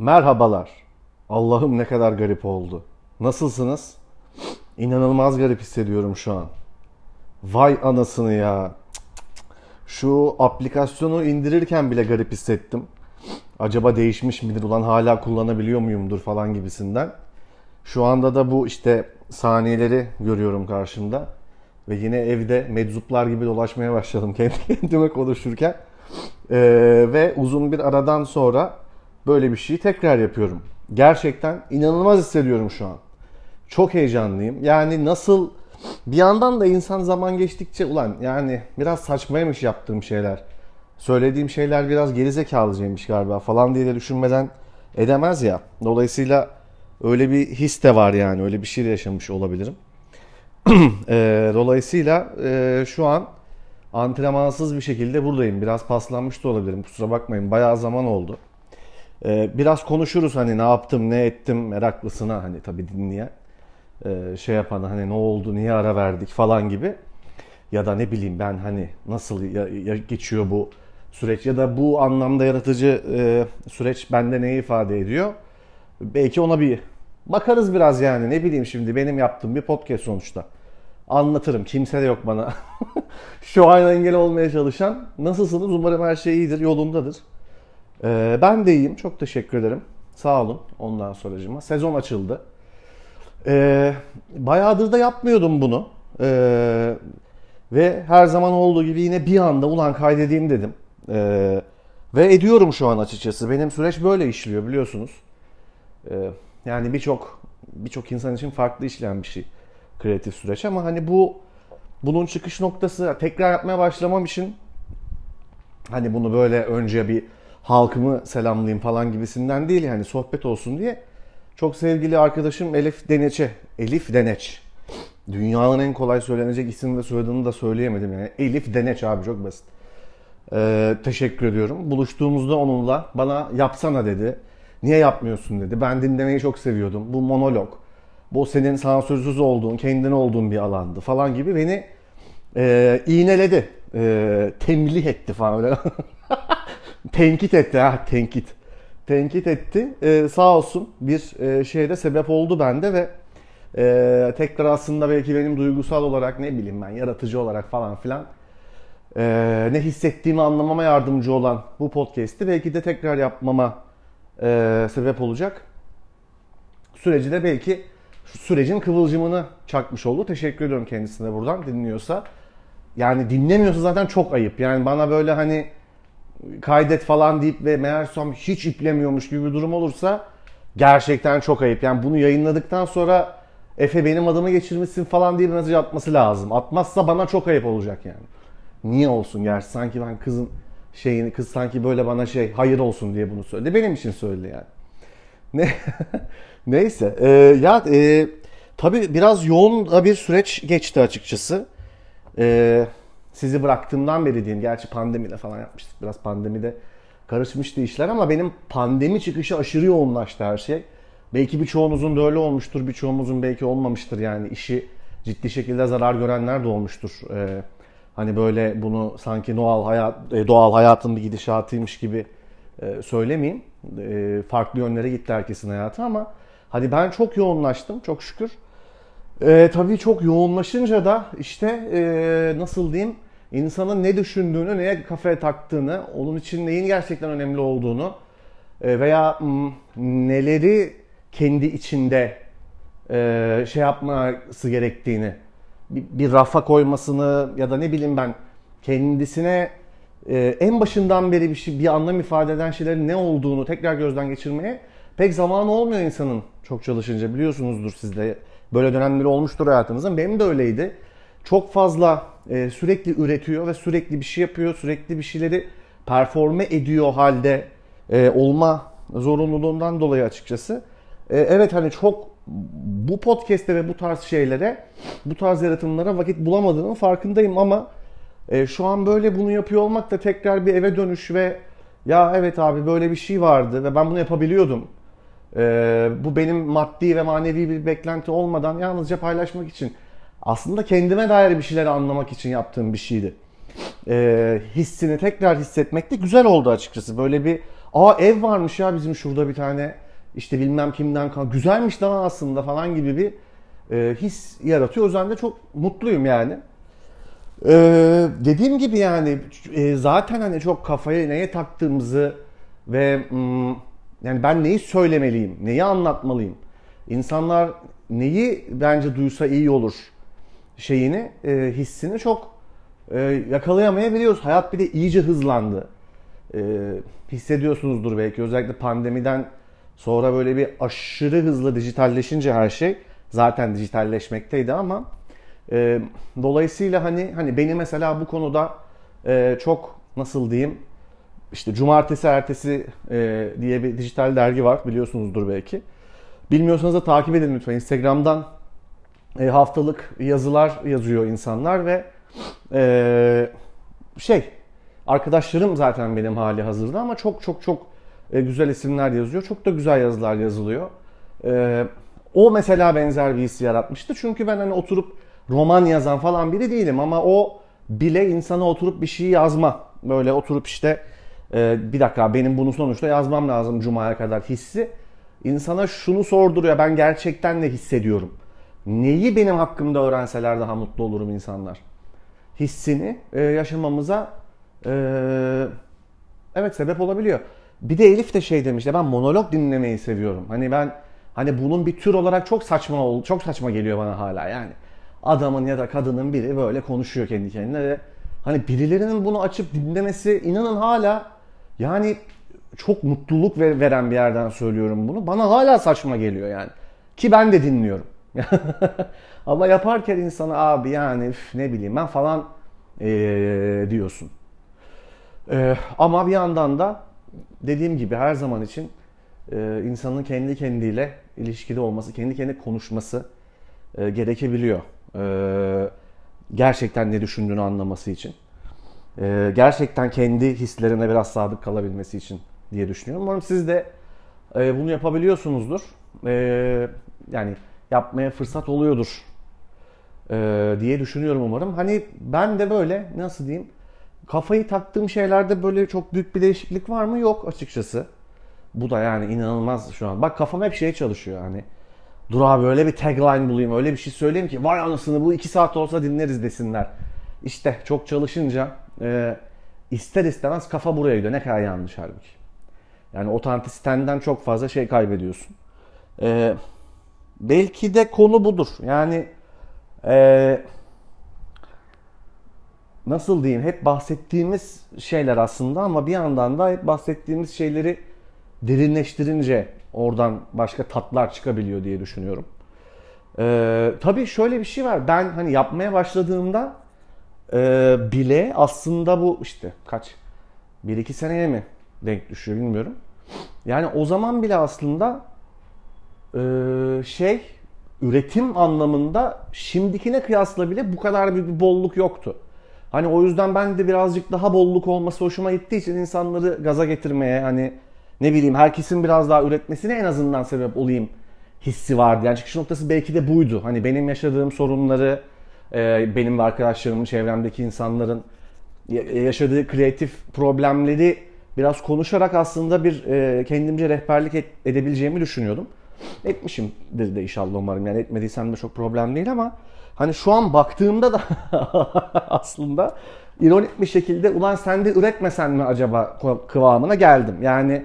Merhabalar. Allah'ım ne kadar garip oldu. Nasılsınız? İnanılmaz garip hissediyorum şu an. Vay anasını ya. Şu aplikasyonu indirirken bile garip hissettim. Acaba değişmiş midir ulan hala kullanabiliyor muyumdur falan gibisinden. Şu anda da bu işte saniyeleri görüyorum karşımda. Ve yine evde meczuplar gibi dolaşmaya başladım kendi kendime konuşurken. Ee, ve uzun bir aradan sonra böyle bir şeyi tekrar yapıyorum. Gerçekten inanılmaz hissediyorum şu an. Çok heyecanlıyım. Yani nasıl bir yandan da insan zaman geçtikçe ulan yani biraz saçmaymış yaptığım şeyler. Söylediğim şeyler biraz gerizekalıcaymış galiba falan diye de düşünmeden edemez ya. Dolayısıyla öyle bir his de var yani. Öyle bir şey de yaşamış olabilirim. e, dolayısıyla e, şu an antrenmansız bir şekilde buradayım. Biraz paslanmış da olabilirim. Kusura bakmayın. Bayağı zaman oldu. E, biraz konuşuruz hani ne yaptım, ne ettim meraklısına hani tabii dinleyen. E, şey yapan hani ne oldu, niye ara verdik falan gibi. Ya da ne bileyim ben hani nasıl ya, ya geçiyor bu süreç ya da bu anlamda yaratıcı e, süreç bende neyi ifade ediyor? Belki ona bir bakarız biraz yani ne bileyim şimdi benim yaptığım bir podcast sonuçta. Anlatırım. Kimse de yok bana. Şu an engel olmaya çalışan. Nasılsınız? Umarım her şey iyidir, yolundadır. Ee, ben de iyiyim. Çok teşekkür ederim. Sağ olun ondan sonracıma. Sezon açıldı. Ee, bayağıdır da yapmıyordum bunu. Ee, ve her zaman olduğu gibi yine bir anda ulan kaydedeyim dedim. Ee, ve ediyorum şu an açıkçası. Benim süreç böyle işliyor biliyorsunuz. Ee, yani birçok birçok insan için farklı işleyen bir şey kreatif süreç ama hani bu bunun çıkış noktası tekrar yapmaya başlamam için hani bunu böyle önce bir halkımı selamlayayım falan gibisinden değil yani sohbet olsun diye çok sevgili arkadaşım Elif Deneç'e Elif Deneç dünyanın en kolay söylenecek isim ve soyadını da söyleyemedim yani Elif Deneç abi çok basit. Ee, teşekkür ediyorum. Buluştuğumuzda onunla bana yapsana dedi. Niye yapmıyorsun dedi. Ben dinlemeyi çok seviyordum. Bu monolog. Bu senin sansürsüz olduğun, kendin olduğun bir alandı falan gibi beni e, iğneledi. E, temlih etti falan öyle. tenkit etti ha tenkit. Tenkit etti. E, sağ olsun bir e, şeyde sebep oldu bende ve e, tekrar aslında belki benim duygusal olarak ne bileyim ben yaratıcı olarak falan filan e, ne hissettiğimi anlamama yardımcı olan bu podcast'i belki de tekrar yapmama e, sebep olacak. Süreci de belki sürecin kıvılcımını çakmış oldu. Teşekkür ediyorum kendisine buradan dinliyorsa. Yani dinlemiyorsa zaten çok ayıp. Yani bana böyle hani kaydet falan deyip ve meğersem hiç iplemiyormuş gibi bir durum olursa gerçekten çok ayıp. Yani bunu yayınladıktan sonra Efe benim adımı geçirmişsin falan diye bir mesaj atması lazım. Atmazsa bana çok ayıp olacak yani. Niye olsun gerçi sanki ben kızın şeyini kız sanki böyle bana şey hayır olsun diye bunu söyledi. Benim için söyledi yani. Ne Neyse. E, ya e, tabii biraz yoğun bir süreç geçti açıkçası. E, sizi bıraktığımdan beri diyeyim. Gerçi pandemiyle falan yapmıştık. Biraz pandemide karışmıştı işler ama benim pandemi çıkışı aşırı yoğunlaştı her şey. Belki birçoğunuzun da öyle olmuştur. Birçoğumuzun belki olmamıştır yani. işi ciddi şekilde zarar görenler de olmuştur. Ee, hani böyle bunu sanki doğal hayat e, doğal hayatın bir gidişatıymış gibi e, söylemeyeyim. E, farklı yönlere gitti herkesin hayatı ama Hadi ben çok yoğunlaştım çok şükür. Ee, tabii çok yoğunlaşınca da işte e, nasıl diyeyim insanın ne düşündüğünü, neye kafaya taktığını, onun için neyin gerçekten önemli olduğunu e, veya m, neleri kendi içinde e, şey yapması gerektiğini, bir, bir rafa koymasını ya da ne bileyim ben kendisine e, en başından beri bir şey, bir anlam ifade eden şeylerin ne olduğunu tekrar gözden geçirmeye pek zaman olmuyor insanın çok çalışınca biliyorsunuzdur siz de. Böyle dönemleri olmuştur hayatınızın. Benim de öyleydi. Çok fazla e, sürekli üretiyor ve sürekli bir şey yapıyor. Sürekli bir şeyleri performe ediyor halde e, olma zorunluluğundan dolayı açıkçası. E, evet hani çok bu podcast'te ve bu tarz şeylere, bu tarz yaratımlara vakit bulamadığımın farkındayım ama e, şu an böyle bunu yapıyor olmak da tekrar bir eve dönüş ve ya evet abi böyle bir şey vardı ve ben bunu yapabiliyordum ee, bu benim maddi ve manevi bir beklenti olmadan yalnızca paylaşmak için aslında kendime dair bir şeyleri anlamak için yaptığım bir şeydi. Ee, hissini tekrar hissetmek de güzel oldu açıkçası. Böyle bir Aa ev varmış ya bizim şurada bir tane işte bilmem kimden kal. Güzelmiş lan aslında falan gibi bir e, his yaratıyor. O yüzden de çok mutluyum yani. E, dediğim gibi yani e, zaten hani çok kafaya neye taktığımızı ve mm, yani ben neyi söylemeliyim, neyi anlatmalıyım. İnsanlar neyi bence duysa iyi olur şeyini, e, hissini çok e, yakalayamayabiliyoruz. Hayat bir de iyice hızlandı. E, hissediyorsunuzdur belki özellikle pandemiden sonra böyle bir aşırı hızlı dijitalleşince her şey zaten dijitalleşmekteydi ama e, dolayısıyla hani hani beni mesela bu konuda e, çok nasıl diyeyim işte cumartesi ertesi e, diye bir dijital dergi var biliyorsunuzdur belki. Bilmiyorsanız da takip edin lütfen. Instagram'dan e, haftalık yazılar yazıyor insanlar ve e, şey arkadaşlarım zaten benim hali hazırda ama çok çok çok e, güzel isimler yazıyor. Çok da güzel yazılar yazılıyor. E, o mesela benzer bir his yaratmıştı. Çünkü ben hani oturup roman yazan falan biri değilim ama o bile insana oturup bir şey yazma. Böyle oturup işte e, bir dakika benim bunu sonuçta yazmam lazım Cuma'ya kadar hissi. insana şunu sorduruyor. Ben gerçekten ne hissediyorum? Neyi benim hakkımda öğrenseler daha mutlu olurum insanlar? Hissini e, yaşamamıza e, evet sebep olabiliyor. Bir de Elif de şey demiş ben monolog dinlemeyi seviyorum. Hani ben hani bunun bir tür olarak çok saçma çok saçma geliyor bana hala yani. Adamın ya da kadının biri böyle konuşuyor kendi kendine ve hani birilerinin bunu açıp dinlemesi inanın hala yani çok mutluluk veren bir yerden söylüyorum bunu. Bana hala saçma geliyor yani. Ki ben de dinliyorum. Ama yaparken insana abi yani üf, ne bileyim ben falan ee, diyorsun. Ama bir yandan da dediğim gibi her zaman için insanın kendi kendiyle ilişkili olması, kendi kendine konuşması gerekebiliyor. Gerçekten ne düşündüğünü anlaması için. E, gerçekten kendi hislerine biraz sadık kalabilmesi için diye düşünüyorum. Umarım siz de e, bunu yapabiliyorsunuzdur. E, yani yapmaya fırsat oluyordur e, diye düşünüyorum umarım. Hani ben de böyle nasıl diyeyim kafayı taktığım şeylerde böyle çok büyük bir değişiklik var mı? Yok açıkçası. Bu da yani inanılmaz şu an. Bak kafam hep şey çalışıyor hani. Dur abi öyle bir tagline bulayım, öyle bir şey söyleyeyim ki vay anasını bu iki saat olsa dinleriz desinler. İşte çok çalışınca e, ister istemez kafa buraya gidiyor. Ne kadar yanlış halbuki. Yani otantisitenden çok fazla şey kaybediyorsun. E, belki de konu budur. Yani e, nasıl diyeyim hep bahsettiğimiz şeyler aslında ama bir yandan da hep bahsettiğimiz şeyleri derinleştirince oradan başka tatlar çıkabiliyor diye düşünüyorum. Ee, tabii şöyle bir şey var. Ben hani yapmaya başladığımda e, bile aslında bu işte kaç? 1-2 seneye mi denk düşüyor bilmiyorum. Yani o zaman bile aslında e, şey üretim anlamında şimdikine kıyasla bile bu kadar bir bolluk yoktu. Hani o yüzden ben de birazcık daha bolluk olması hoşuma gittiği için insanları gaza getirmeye hani ne bileyim herkesin biraz daha üretmesine en azından sebep olayım hissi vardı. Yani çıkış noktası belki de buydu. Hani benim yaşadığım sorunları e, benim ve arkadaşlarımın, çevremdeki insanların yaşadığı kreatif problemleri biraz konuşarak aslında bir e, kendimce rehberlik edebileceğimi düşünüyordum. Etmişimdir de inşallah umarım. Yani etmediysem de çok problem değil ama hani şu an baktığımda da aslında ironik bir şekilde ulan sen de üretmesen mi acaba kıvamına geldim. Yani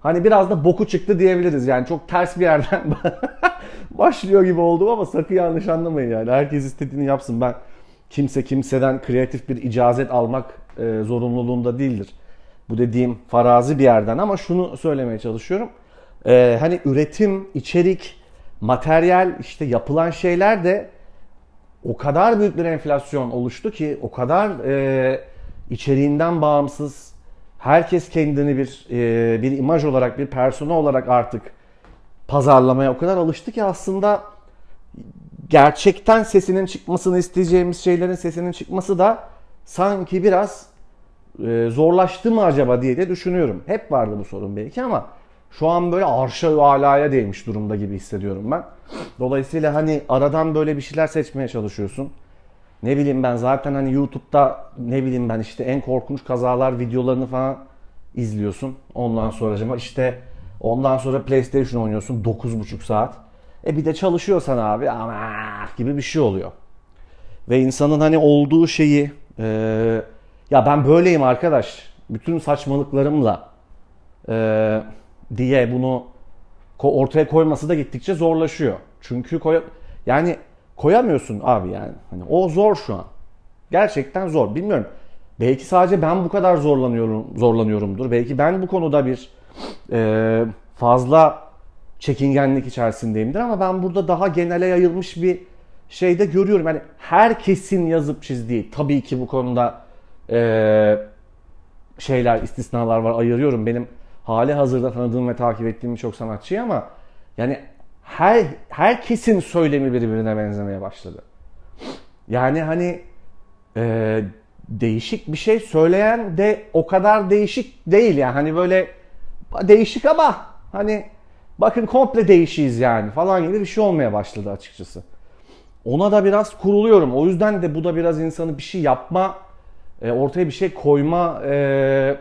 hani biraz da boku çıktı diyebiliriz. Yani çok ters bir yerden başlıyor gibi oldum ama sakın yanlış anlamayın yani. Herkes istediğini yapsın. Ben kimse kimseden kreatif bir icazet almak e, zorunluluğunda değildir. Bu dediğim farazi bir yerden ama şunu söylemeye çalışıyorum. E, hani üretim, içerik, materyal işte yapılan şeyler de o kadar büyük bir enflasyon oluştu ki o kadar e, içeriğinden bağımsız herkes kendini bir e, bir imaj olarak bir persona olarak artık pazarlamaya o kadar alıştı ki aslında gerçekten sesinin çıkmasını isteyeceğimiz şeylerin sesinin çıkması da sanki biraz e, zorlaştı mı acaba diye de düşünüyorum. Hep vardı bu sorun belki ama şu an böyle arşa alaya değmiş durumda gibi hissediyorum ben. Dolayısıyla hani aradan böyle bir şeyler seçmeye çalışıyorsun. Ne bileyim ben zaten hani YouTube'da ne bileyim ben işte en korkunç kazalar videolarını falan izliyorsun. Ondan sonra işte ondan sonra PlayStation oynuyorsun 9,5 saat. E bir de çalışıyorsan abi ama gibi bir şey oluyor. Ve insanın hani olduğu şeyi e, ya ben böyleyim arkadaş bütün saçmalıklarımla e, diye bunu ortaya koyması da gittikçe zorlaşıyor. Çünkü koy yani koyamıyorsun abi yani. Hani o zor şu an. Gerçekten zor. Bilmiyorum. Belki sadece ben bu kadar zorlanıyorum zorlanıyorumdur. Belki ben bu konuda bir e, fazla çekingenlik içerisindeyimdir ama ben burada daha genele yayılmış bir şeyde görüyorum. Yani herkesin yazıp çizdiği tabii ki bu konuda e, şeyler istisnalar var ayırıyorum. Benim hali hazırda tanıdığım ve takip ettiğim birçok sanatçıyı ama yani her herkesin söylemi birbirine benzemeye başladı. Yani hani e, değişik bir şey söyleyen de o kadar değişik değil yani hani böyle değişik ama hani bakın komple değişiyiz yani falan gibi bir şey olmaya başladı açıkçası. Ona da biraz kuruluyorum. O yüzden de bu da biraz insanı bir şey yapma, e, ortaya bir şey koyma e,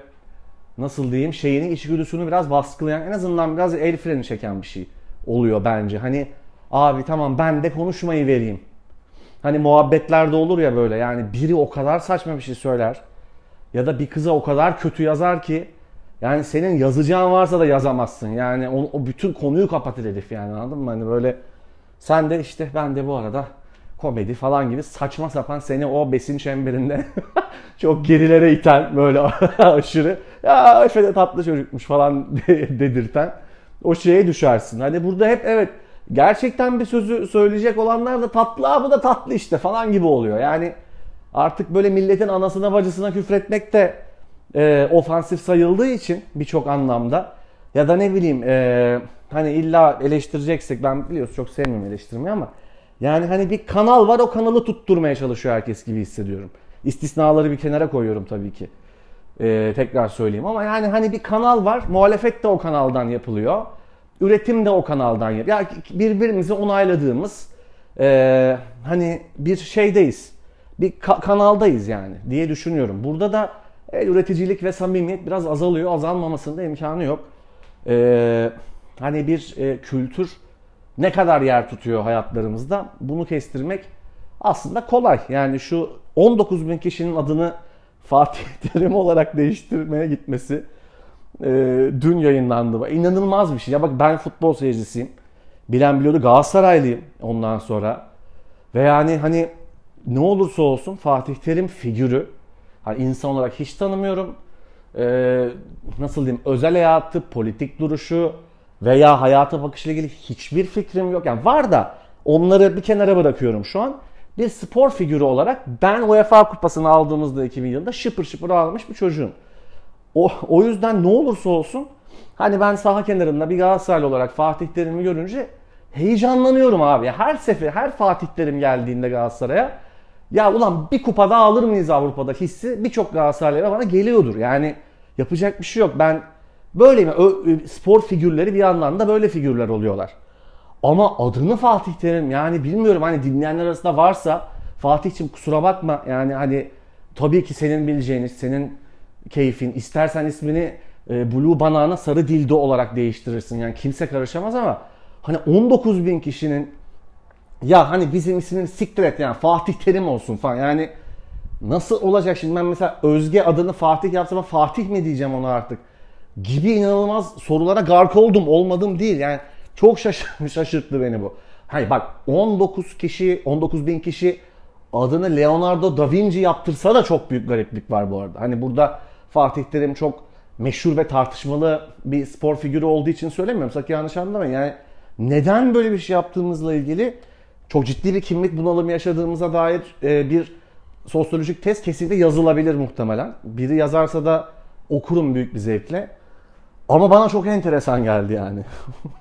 nasıl diyeyim şeyini içgüdüsünü biraz baskılayan en azından biraz el freni çeken bir şey oluyor bence. Hani abi tamam ben de konuşmayı vereyim. Hani muhabbetlerde olur ya böyle yani biri o kadar saçma bir şey söyler ya da bir kıza o kadar kötü yazar ki yani senin yazacağın varsa da yazamazsın. Yani o, o bütün konuyu kapatır herif yani anladın mı? Hani böyle sen de işte ben de bu arada komedi falan gibi saçma sapan seni o besin çemberinde çok gerilere iten böyle aşırı ya Efe de tatlı çocukmuş falan dedirten o şeye düşersin. Hani burada hep evet gerçekten bir sözü söyleyecek olanlar da tatlı abi da tatlı işte falan gibi oluyor. Yani artık böyle milletin anasına bacısına küfretmek de e, ofansif sayıldığı için birçok anlamda ya da ne bileyim e, hani illa eleştireceksek ben biliyorsun çok sevmiyorum eleştirmeyi ama yani hani bir kanal var o kanalı tutturmaya çalışıyor herkes gibi hissediyorum. İstisnaları bir kenara koyuyorum tabii ki. Ee, tekrar söyleyeyim ama yani hani bir kanal var. Muhalefet de o kanaldan yapılıyor. Üretim de o kanaldan yapılıyor. Ya birbirimizi onayladığımız e, hani bir şeydeyiz. Bir ka- kanaldayız yani diye düşünüyorum. Burada da evet, üreticilik ve samimiyet biraz azalıyor. Azalmamasında imkanı yok. Ee, hani bir e, kültür ne kadar yer tutuyor hayatlarımızda bunu kestirmek aslında kolay. Yani şu 19 bin kişinin adını Fatih Terim olarak değiştirmeye gitmesi e, dün yayınlandı. İnanılmaz bir şey. Ya bak ben futbol seyircisiyim. Bilen biliyordu Galatasaraylıyım ondan sonra. Ve yani hani ne olursa olsun Fatih Terim figürü. Hani insan olarak hiç tanımıyorum. Ee, nasıl diyeyim özel hayatı, politik duruşu, veya hayata bakışla ilgili hiçbir fikrim yok. Yani var da onları bir kenara bırakıyorum şu an. Bir spor figürü olarak ben UEFA kupasını aldığımızda 2000 yılında şıpır şıpır ağlamış bir çocuğum. O, o yüzden ne olursa olsun hani ben saha kenarında bir Galatasaraylı olarak Fatih Terim'i görünce heyecanlanıyorum abi. Her sefer her Fatih Terim geldiğinde Galatasaray'a ya ulan bir kupada alır mıyız Avrupa'da hissi birçok Galatasaraylı'ya bana geliyordur. Yani yapacak bir şey yok. Ben Böyle mi? Spor figürleri bir yandan da böyle figürler oluyorlar. Ama adını Fatih Terim yani bilmiyorum hani dinleyenler arasında varsa Fatih'cim kusura bakma yani hani tabii ki senin bileceğiniz, senin keyfin. istersen ismini e, Blue Banana Sarı Dildo olarak değiştirirsin. Yani kimse karışamaz ama hani 19 bin kişinin ya hani bizim ismini siktir et yani Fatih Terim olsun falan yani nasıl olacak şimdi ben mesela Özge adını Fatih yapsam Fatih mi diyeceğim ona artık gibi inanılmaz sorulara gark oldum. Olmadım değil. Yani çok şaş- şaşırttı beni bu. Hayır bak 19 kişi, 19 bin kişi adını Leonardo da Vinci yaptırsa da çok büyük gariplik var bu arada. Hani burada Fatih Terim çok meşhur ve tartışmalı bir spor figürü olduğu için söylemiyorum. Sakın yanlış anlamayın. Yani neden böyle bir şey yaptığımızla ilgili çok ciddi bir kimlik bunalımı yaşadığımıza dair e, bir sosyolojik test kesinlikle yazılabilir muhtemelen. Biri yazarsa da okurum büyük bir zevkle. Ama bana çok enteresan geldi yani.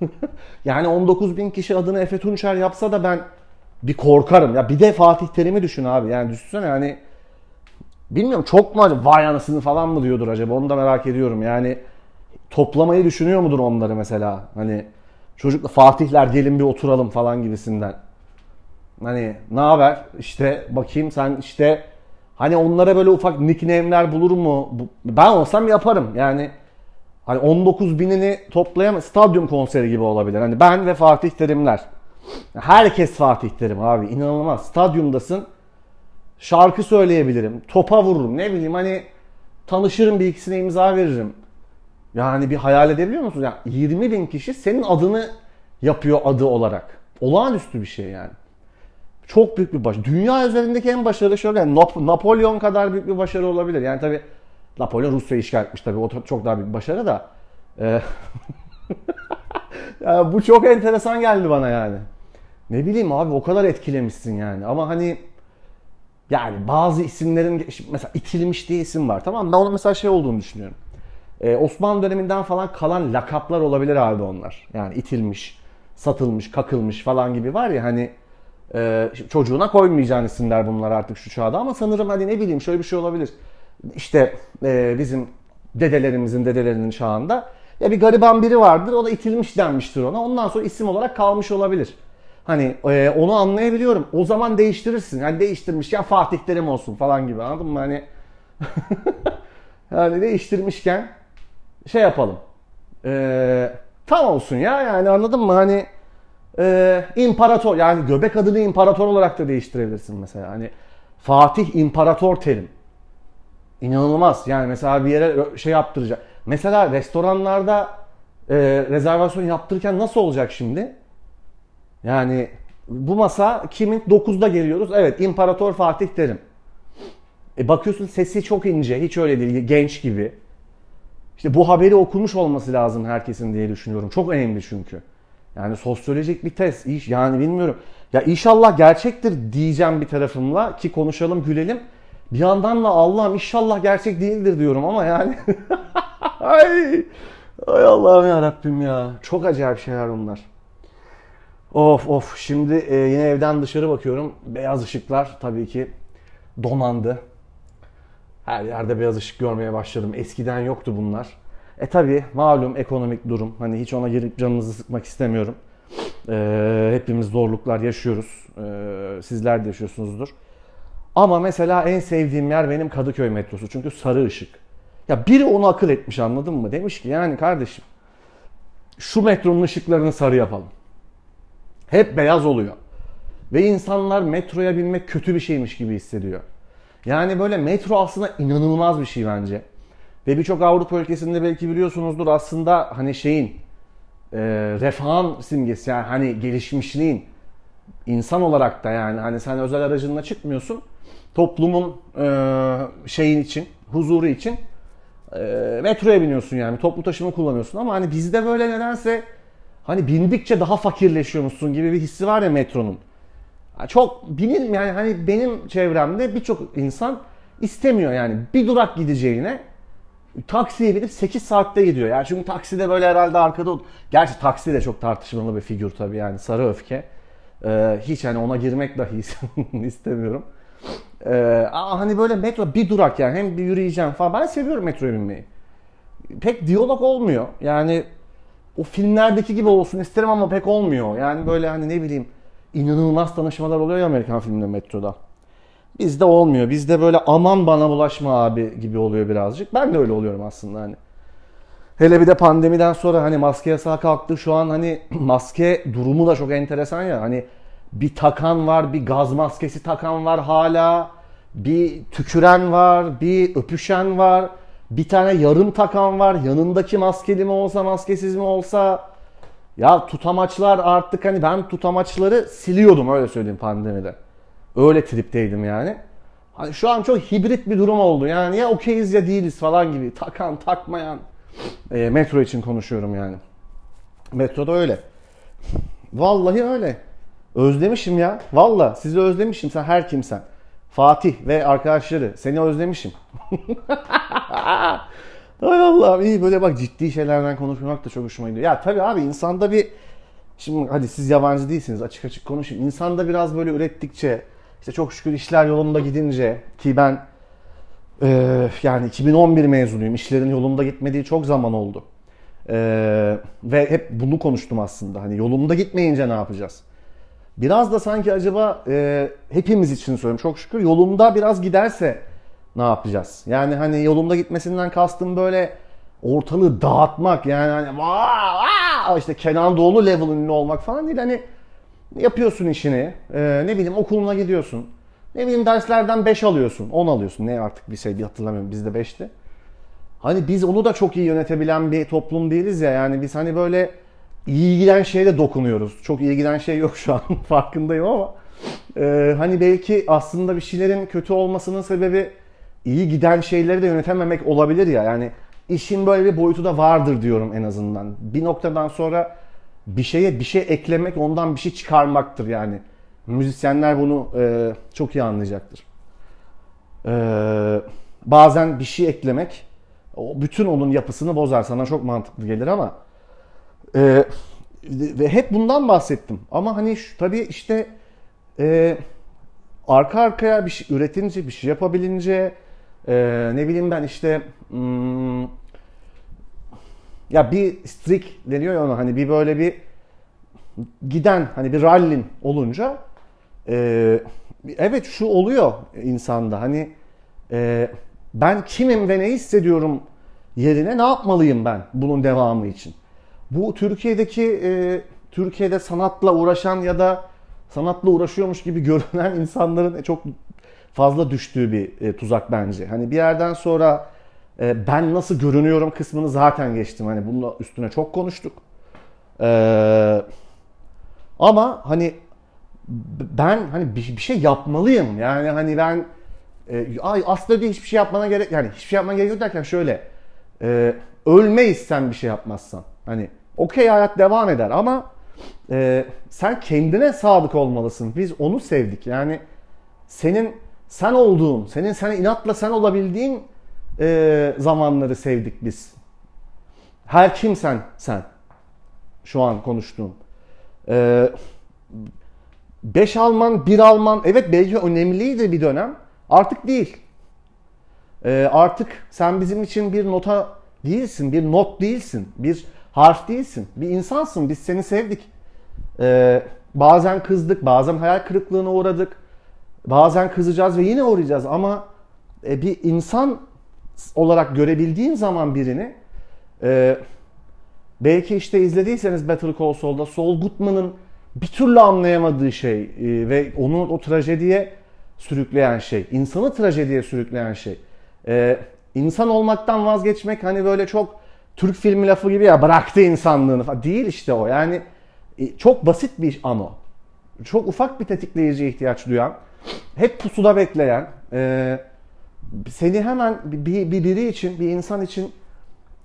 yani 19 bin kişi adını Efe Tunçer yapsa da ben bir korkarım. Ya bir de Fatih Terim'i düşün abi. Yani düşünsene yani bilmiyorum çok mu acaba vay anasını falan mı diyordur acaba onu da merak ediyorum. Yani toplamayı düşünüyor mudur onları mesela? Hani çocukla Fatihler gelin bir oturalım falan gibisinden. Hani ne haber? İşte bakayım sen işte hani onlara böyle ufak nickname'ler bulur mu? Ben olsam yaparım. Yani Hani 19 binini toplayamaz. Stadyum konseri gibi olabilir. Hani ben ve Fatih Terimler. Herkes Fatih Terim abi. inanılmaz. Stadyumdasın. Şarkı söyleyebilirim. Topa vururum. Ne bileyim hani tanışırım bir ikisine imza veririm. Yani bir hayal edebiliyor musunuz? Yani 20 bin kişi senin adını yapıyor adı olarak. Olağanüstü bir şey yani. Çok büyük bir başarı. Dünya üzerindeki en başarılı şey yani Nap- Napolyon kadar büyük bir başarı olabilir. Yani tabi Napolyon Rusya'yı işgal etmiş tabi o çok daha büyük bir başarı da. Ee, ya bu çok enteresan geldi bana yani. Ne bileyim abi o kadar etkilemişsin yani. Ama hani yani bazı isimlerin mesela itilmiş diye isim var tamam mı? Ben onun mesela şey olduğunu düşünüyorum. Ee, Osmanlı döneminden falan kalan lakaplar olabilir abi onlar. Yani itilmiş, satılmış, kakılmış falan gibi var ya hani e, çocuğuna koymayacağın isimler bunlar artık şu çağda ama sanırım hadi ne bileyim şöyle bir şey olabilir. İşte e, bizim dedelerimizin dedelerinin çağında ya bir gariban biri vardır o da itilmiş denmiştir ona. Ondan sonra isim olarak kalmış olabilir. Hani e, onu anlayabiliyorum. O zaman değiştirirsin. Yani değiştirmiş ya Fatih Terim olsun falan gibi anladın mı? Hani yani değiştirmişken şey yapalım. E, tam olsun ya yani anladın mı? Hani e, imparator yani göbek adını imparator olarak da değiştirebilirsin mesela. Hani Fatih İmparator Terim. İnanılmaz. Yani mesela bir yere şey yaptıracak. Mesela restoranlarda e, rezervasyon yaptırırken nasıl olacak şimdi? Yani bu masa kimin? 9'da geliyoruz. Evet İmparator Fatih Terim. E bakıyorsun sesi çok ince. Hiç öyle değil. Genç gibi. İşte bu haberi okumuş olması lazım herkesin diye düşünüyorum. Çok önemli çünkü. Yani sosyolojik bir test. iş yani bilmiyorum. Ya inşallah gerçektir diyeceğim bir tarafımla ki konuşalım gülelim. Bir yandan da Allah'ım inşallah gerçek değildir diyorum ama yani. ay, ay Allah'ım ya Rabbim ya. Çok acayip şeyler bunlar. Of of şimdi e, yine evden dışarı bakıyorum. Beyaz ışıklar tabii ki donandı. Her yerde beyaz ışık görmeye başladım. Eskiden yoktu bunlar. E tabi malum ekonomik durum. Hani hiç ona girip canınızı sıkmak istemiyorum. E, hepimiz zorluklar yaşıyoruz. E, sizler de yaşıyorsunuzdur. Ama mesela en sevdiğim yer benim Kadıköy metrosu. Çünkü sarı ışık. Ya biri onu akıl etmiş anladın mı? Demiş ki yani kardeşim şu metronun ışıklarını sarı yapalım. Hep beyaz oluyor. Ve insanlar metroya binmek kötü bir şeymiş gibi hissediyor. Yani böyle metro aslında inanılmaz bir şey bence. Ve birçok Avrupa ülkesinde belki biliyorsunuzdur aslında hani şeyin e, refahın simgesi yani hani gelişmişliğin insan olarak da yani hani sen özel aracınla çıkmıyorsun toplumun e, şeyin için huzuru için e, metroya biniyorsun yani toplu taşıma kullanıyorsun ama hani bizde böyle nedense hani bindikçe daha fakirleşiyormuşsun gibi bir hissi var ya metronun. Çok bilin yani hani benim çevremde birçok insan istemiyor yani bir durak gideceğine taksiye binip 8 saatte gidiyor. Yani çünkü takside böyle herhalde arkada gerçi taksi de çok tartışmalı bir figür tabii yani sarı öfke. Ee, hiç hani ona girmek dahi istemiyorum. Ee, hani böyle metro bir durak yani hem bir yürüyeceğim falan. Ben seviyorum metroya binmeyi. Pek diyalog olmuyor. Yani o filmlerdeki gibi olsun isterim ama pek olmuyor. Yani böyle hani ne bileyim inanılmaz tanışmalar oluyor ya Amerikan filminde metroda. Bizde olmuyor. Bizde böyle aman bana bulaşma abi gibi oluyor birazcık. Ben de öyle oluyorum aslında hani. Hele bir de pandemiden sonra hani maske yasağı kalktı. Şu an hani maske durumu da çok enteresan ya. Hani bir takan var, bir gaz maskesi takan var hala. Bir tüküren var, bir öpüşen var. Bir tane yarım takan var. Yanındaki maskeli mi olsa, maskesiz mi olsa. Ya tutamaçlar artık hani ben tutamaçları siliyordum öyle söyleyeyim pandemide. Öyle tripteydim yani. Hani şu an çok hibrit bir durum oldu. Yani ya okeyiz ya değiliz falan gibi. Takan, takmayan. E, metro için konuşuyorum yani. Metroda öyle. Vallahi öyle. Özlemişim ya. Valla sizi özlemişim. Sen her kimsen. Fatih ve arkadaşları. Seni özlemişim. Hay Allah'ım iyi böyle bak ciddi şeylerden konuşmak da çok hoşuma gidiyor. Ya tabii abi insanda bir Şimdi hadi siz yabancı değilsiniz açık açık konuşayım. İnsanda biraz böyle ürettikçe işte çok şükür işler yolunda gidince ki ben e, yani 2011 mezunuyum. İşlerin yolunda gitmediği çok zaman oldu. E, ve hep bunu konuştum aslında. Hani yolunda gitmeyince ne yapacağız? Biraz da sanki acaba e, hepimiz için söylüyorum. Çok şükür yolunda biraz giderse ne yapacağız? Yani hani yolunda gitmesinden kastım böyle ortalığı dağıtmak. Yani hani vaa, işte Kenan Doğulu level ünlü olmak falan değil. Hani yapıyorsun işini e, ne bileyim okuluna gidiyorsun. Ne bileyim derslerden 5 alıyorsun 10 alıyorsun. Ne artık bir şey bir hatırlamıyorum bizde 5'ti. Hani biz onu da çok iyi yönetebilen bir toplum değiliz ya. Yani biz hani böyle iyi giden şeye de dokunuyoruz. Çok iyi giden şey yok şu an farkındayım ama e, hani belki aslında bir şeylerin kötü olmasının sebebi iyi giden şeyleri de yönetememek olabilir ya. Yani işin böyle bir boyutu da vardır diyorum en azından. Bir noktadan sonra bir şeye bir şey eklemek ondan bir şey çıkarmaktır yani. Müzisyenler bunu e, çok iyi anlayacaktır. E, bazen bir şey eklemek o bütün onun yapısını bozar. Sana çok mantıklı gelir ama e, ve hep bundan bahsettim. Ama hani şu, tabii işte e, arka arkaya bir şey üretince, bir şey yapabilince e, ne bileyim ben işte hmm, ya bir streak deniyor ya ona hani bir böyle bir giden hani bir rallin olunca e, evet şu oluyor insanda hani e, ben kimim ve ne hissediyorum yerine ne yapmalıyım ben bunun devamı için. Bu Türkiye'deki e, Türkiye'de sanatla uğraşan ya da sanatla uğraşıyormuş gibi görünen insanların çok fazla düştüğü bir e, tuzak bence. Hani bir yerden sonra e, ben nasıl görünüyorum kısmını zaten geçtim. Hani bunun üstüne çok konuştuk. E, ama hani ben hani bir, bir şey yapmalıyım. Yani hani ben e, ay aslında diye hiçbir şey yapmana gerek yani hiçbir şey yapmana gerek yok derken şöyle e, ölmeyiz sen bir şey yapmazsan. Hani okey hayat devam eder ama e, sen kendine sadık olmalısın. Biz onu sevdik. Yani senin sen olduğun, senin sen inatla sen olabildiğin e, zamanları sevdik biz. Her kimsen sen. Şu an konuştuğum. E, beş Alman, bir Alman evet belki önemliydi bir dönem. Artık değil. E, artık sen bizim için bir nota değilsin, bir not değilsin, bir harf değilsin. Bir insansın. Biz seni sevdik. E, bazen kızdık, bazen hayal kırıklığına uğradık. Bazen kızacağız ve yine uğrayacağız ama e, bir insan olarak görebildiğin zaman birini e, belki işte izlediyseniz Better Call Saul'da Saul Goodman'ın bir türlü anlayamadığı şey e, ve onu o trajediye sürükleyen şey, insanı trajediye sürükleyen şey. E, insan olmaktan vazgeçmek hani böyle çok Türk filmi lafı gibi ya bıraktı insanlığını falan. Değil işte o. Yani e, çok basit bir an o. Çok ufak bir tetikleyiciye ihtiyaç duyan, hep pusuda bekleyen, e, seni hemen bir, bir biri için, bir insan için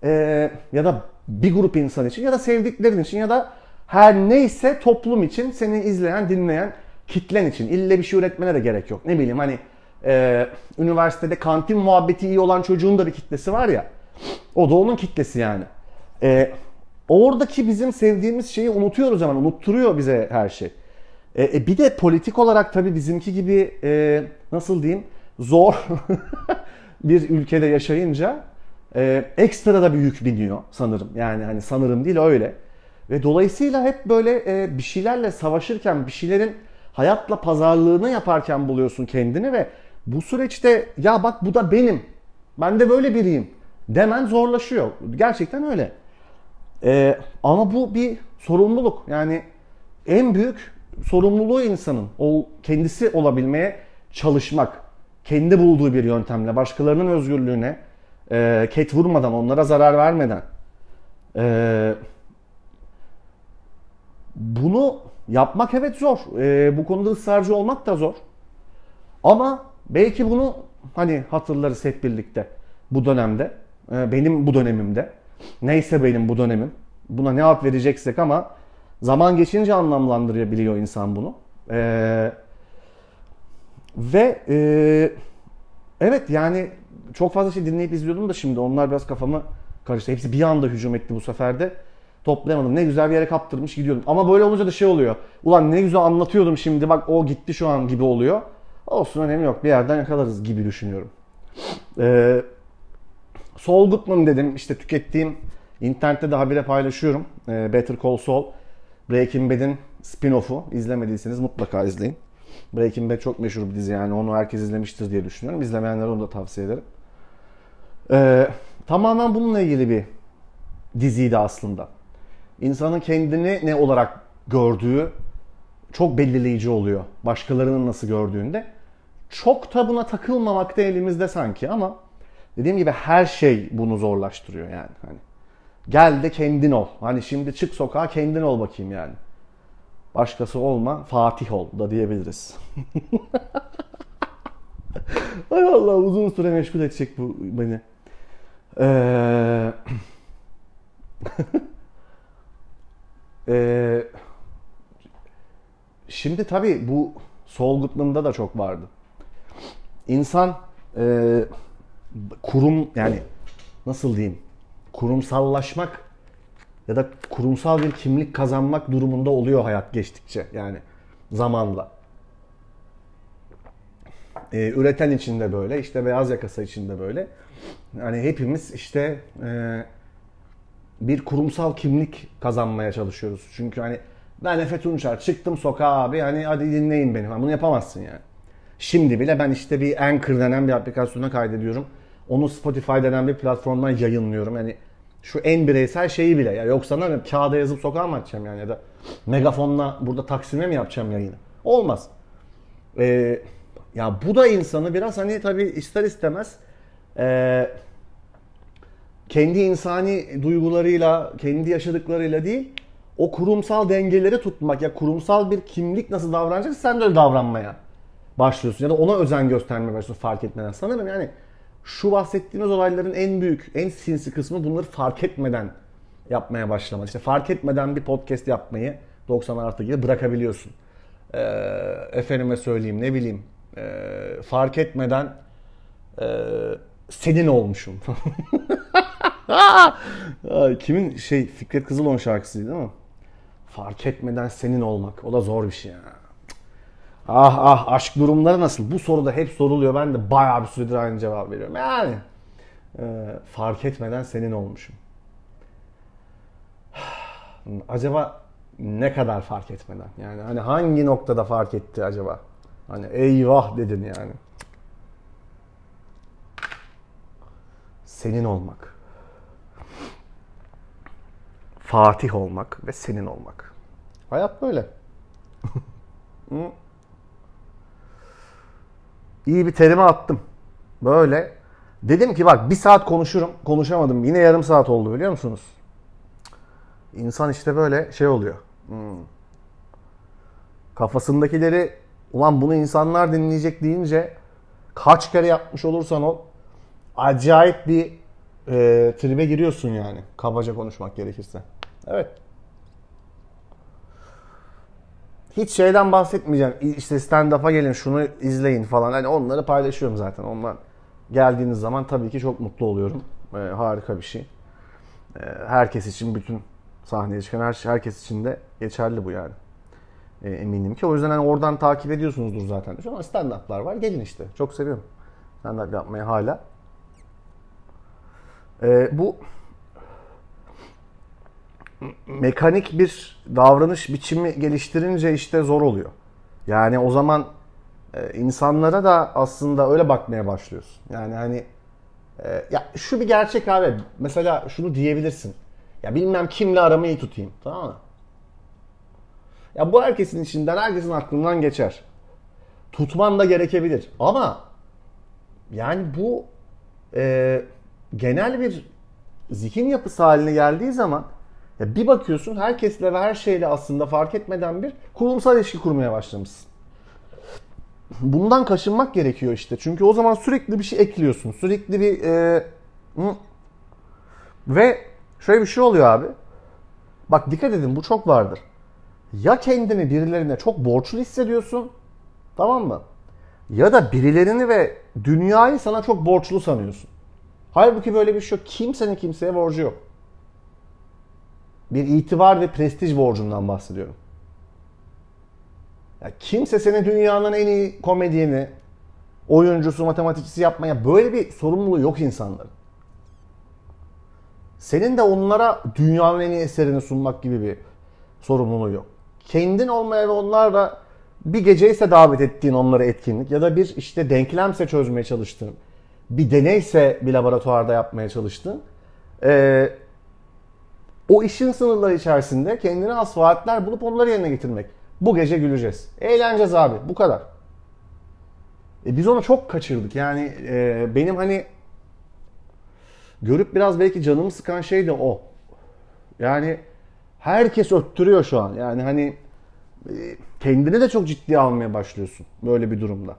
e, ya da bir grup insan için ya da sevdiklerin için ya da her neyse toplum için seni izleyen, dinleyen kitlen için. İlle bir şey üretmene de gerek yok. Ne bileyim hani e, üniversitede kantin muhabbeti iyi olan çocuğun da bir kitlesi var ya. O da onun kitlesi yani. E, oradaki bizim sevdiğimiz şeyi unutuyoruz hemen. Unutturuyor bize her şey. E, e, bir de politik olarak tabii bizimki gibi e, nasıl diyeyim zor bir ülkede yaşayınca e, ekstra da bir yük biniyor sanırım. Yani hani sanırım değil öyle. Ve dolayısıyla hep böyle e, bir şeylerle savaşırken, bir şeylerin hayatla pazarlığını yaparken buluyorsun kendini ve bu süreçte ya bak bu da benim. Ben de böyle biriyim demen zorlaşıyor. Gerçekten öyle. Ee, ama bu bir sorumluluk. Yani en büyük sorumluluğu insanın o kendisi olabilmeye çalışmak. Kendi bulduğu bir yöntemle başkalarının özgürlüğüne e, ket vurmadan, onlara zarar vermeden e, bunu yapmak evet zor. E, bu konuda ısrarcı olmak da zor. Ama belki bunu hani hatırlarız hep birlikte bu dönemde. E, benim bu dönemimde. Neyse benim bu dönemim. Buna ne ad vereceksek ama zaman geçince anlamlandırabiliyor insan bunu. Ee, ve e, evet yani çok fazla şey dinleyip izliyordum da şimdi onlar biraz kafamı karıştı. Hepsi bir anda hücum etti bu sefer de. Toplayamadım. Ne güzel bir yere kaptırmış gidiyordum. Ama böyle olunca da şey oluyor. Ulan ne güzel anlatıyordum şimdi bak o gitti şu an gibi oluyor. Olsun önemi yok. Bir yerden yakalarız gibi düşünüyorum. Ee, Saul Goodman dedim. İşte tükettiğim internette de habire paylaşıyorum. Ee, Better Call Saul. Breaking Bad'in spin-off'u. İzlemediyseniz mutlaka izleyin. Breaking Bad çok meşhur bir dizi yani onu herkes izlemiştir diye düşünüyorum. İzlemeyenlere onu da tavsiye ederim. Ee, Tamamen bununla ilgili bir diziydi aslında. İnsanın kendini ne olarak gördüğü çok belirleyici oluyor. Başkalarının nasıl gördüğünde. Çok da buna takılmamak da elimizde sanki ama dediğim gibi her şey bunu zorlaştırıyor yani. Hani gel de kendin ol. Hani şimdi çık sokağa kendin ol bakayım yani. Başkası olma, Fatih ol da diyebiliriz. Ay Allah uzun süre meşgul edecek bu beni. Ee... ee... Şimdi tabii bu Goodman'da da çok vardı. İnsan e, kurum yani nasıl diyeyim kurumsallaşmak ya da kurumsal bir kimlik kazanmak durumunda oluyor hayat geçtikçe yani zamanla. Ee, üreten için de böyle, işte beyaz yakası için de böyle. Yani hepimiz işte e, bir kurumsal kimlik kazanmaya çalışıyoruz. Çünkü hani ben Efe Tunçer çıktım sokağa abi hani hadi dinleyin beni. Bunu yapamazsın yani. Şimdi bile ben işte bir Anchor denen bir aplikasyona kaydediyorum. Onu Spotify denen bir platformdan yayınlıyorum. Yani şu en bireysel şeyi bile. Ya yoksa ne kağıda yazıp sokağa mı atacağım yani ya da megafonla burada Taksim'e mi yapacağım yayını? Olmaz. Ee, ya bu da insanı biraz hani tabii ister istemez e, kendi insani duygularıyla, kendi yaşadıklarıyla değil o kurumsal dengeleri tutmak ya kurumsal bir kimlik nasıl davranacak sen de öyle davranmaya başlıyorsun ya da ona özen göstermeye başlıyorsun fark etmeden. Sanırım yani şu bahsettiğimiz olayların en büyük, en sinsi kısmı bunları fark etmeden yapmaya başlamak. İşte fark etmeden bir podcast yapmayı 90 artı gibi bırakabiliyorsun. Ee, efendime söyleyeyim ne bileyim e, fark etmeden e, senin olmuşum. Kimin şey Fikret Kızılon şarkısıydı değil mi? Fark etmeden senin olmak. O da zor bir şey ya. Ah ah aşk durumları nasıl? Bu soru da hep soruluyor. Ben de bayağı bir süredir aynı cevap veriyorum. Yani e, fark etmeden senin olmuşum. Acaba ne kadar fark etmeden? Yani hani hangi noktada fark etti acaba? Hani eyvah dedin yani. Senin olmak. Fatih olmak ve senin olmak. Hayat böyle. İyi bir terime attım. Böyle. Dedim ki bak bir saat konuşurum. Konuşamadım. Yine yarım saat oldu biliyor musunuz? İnsan işte böyle şey oluyor. Hmm. Kafasındakileri ulan bunu insanlar dinleyecek deyince kaç kere yapmış olursan ol acayip bir e, tribe giriyorsun yani. Kabaca konuşmak gerekirse. Evet. Hiç şeyden bahsetmeyeceğim. İşte stand-up'a gelin şunu izleyin falan. Hani onları paylaşıyorum zaten. Onlar geldiğiniz zaman tabii ki çok mutlu oluyorum. Ee, harika bir şey. Ee, herkes için bütün sahneye çıkan her, herkes için de geçerli bu yani. Ee, eminim ki. O yüzden hani oradan takip ediyorsunuzdur zaten. Şu an stand-up'lar var. Gelin işte. Çok seviyorum. Stand-up yapmayı hala. Ee, bu mekanik bir davranış biçimi geliştirince işte zor oluyor. Yani o zaman e, insanlara da aslında öyle bakmaya başlıyorsun. Yani hani e, ya şu bir gerçek abi. Mesela şunu diyebilirsin. Ya bilmem kimle aramı iyi tutayım. Tamam mı? Ya bu herkesin içinden, herkesin aklından geçer. Tutman da gerekebilir. Ama yani bu e, genel bir zihin yapısı haline geldiği zaman ya bir bakıyorsun herkesle ve her şeyle aslında fark etmeden bir kurumsal ilişki kurmaya başlamışsın. Bundan kaşınmak gerekiyor işte. Çünkü o zaman sürekli bir şey ekliyorsun. Sürekli bir e, ve şöyle bir şey oluyor abi. Bak dikkat edin bu çok vardır. Ya kendini birilerine çok borçlu hissediyorsun. Tamam mı? Ya da birilerini ve dünyayı sana çok borçlu sanıyorsun. Halbuki böyle bir şey yok. Kimsenin kimseye borcu yok bir itibar ve prestij borcundan bahsediyorum. Ya kimse seni dünyanın en iyi komedyeni, oyuncusu, matematikçisi yapmaya böyle bir sorumluluğu yok insanların. Senin de onlara dünyanın en iyi eserini sunmak gibi bir sorumluluğu yok. Kendin olmaya ve onlarla bir gece ise davet ettiğin onlara etkinlik ya da bir işte denklemse çözmeye çalıştığın bir deneyse bir laboratuvarda yapmaya çalıştın. Ee, o işin sınırları içerisinde kendine has vaatler bulup onları yerine getirmek. Bu gece güleceğiz. Eğleneceğiz abi. Bu kadar. E biz onu çok kaçırdık. Yani e, benim hani görüp biraz belki canımı sıkan şey de o. Yani herkes öttürüyor şu an. Yani hani e, kendini de çok ciddiye almaya başlıyorsun böyle bir durumda.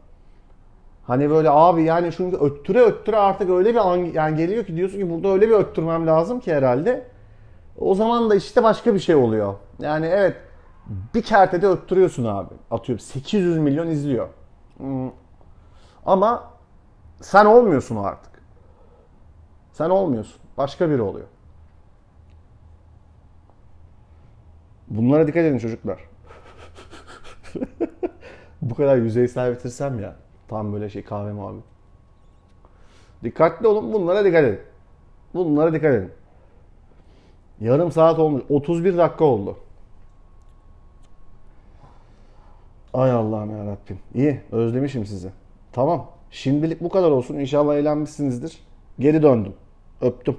Hani böyle abi yani çünkü öttüre öttüre artık öyle bir an yani geliyor ki diyorsun ki burada öyle bir öttürmem lazım ki herhalde. O zaman da işte başka bir şey oluyor. Yani evet bir kertede öttürüyorsun abi. Atıyorum 800 milyon izliyor. Hmm. Ama sen olmuyorsun artık. Sen olmuyorsun. Başka biri oluyor. Bunlara dikkat edin çocuklar. Bu kadar yüzeysel bitirsem ya. Tam böyle şey kahve mavi. Dikkatli olun bunlara dikkat edin. Bunlara dikkat edin. Yarım saat olmuş. 31 dakika oldu. Ay Allah'ım ya Rabbim. İyi özlemişim sizi. Tamam. Şimdilik bu kadar olsun. İnşallah eğlenmişsinizdir. Geri döndüm. Öptüm.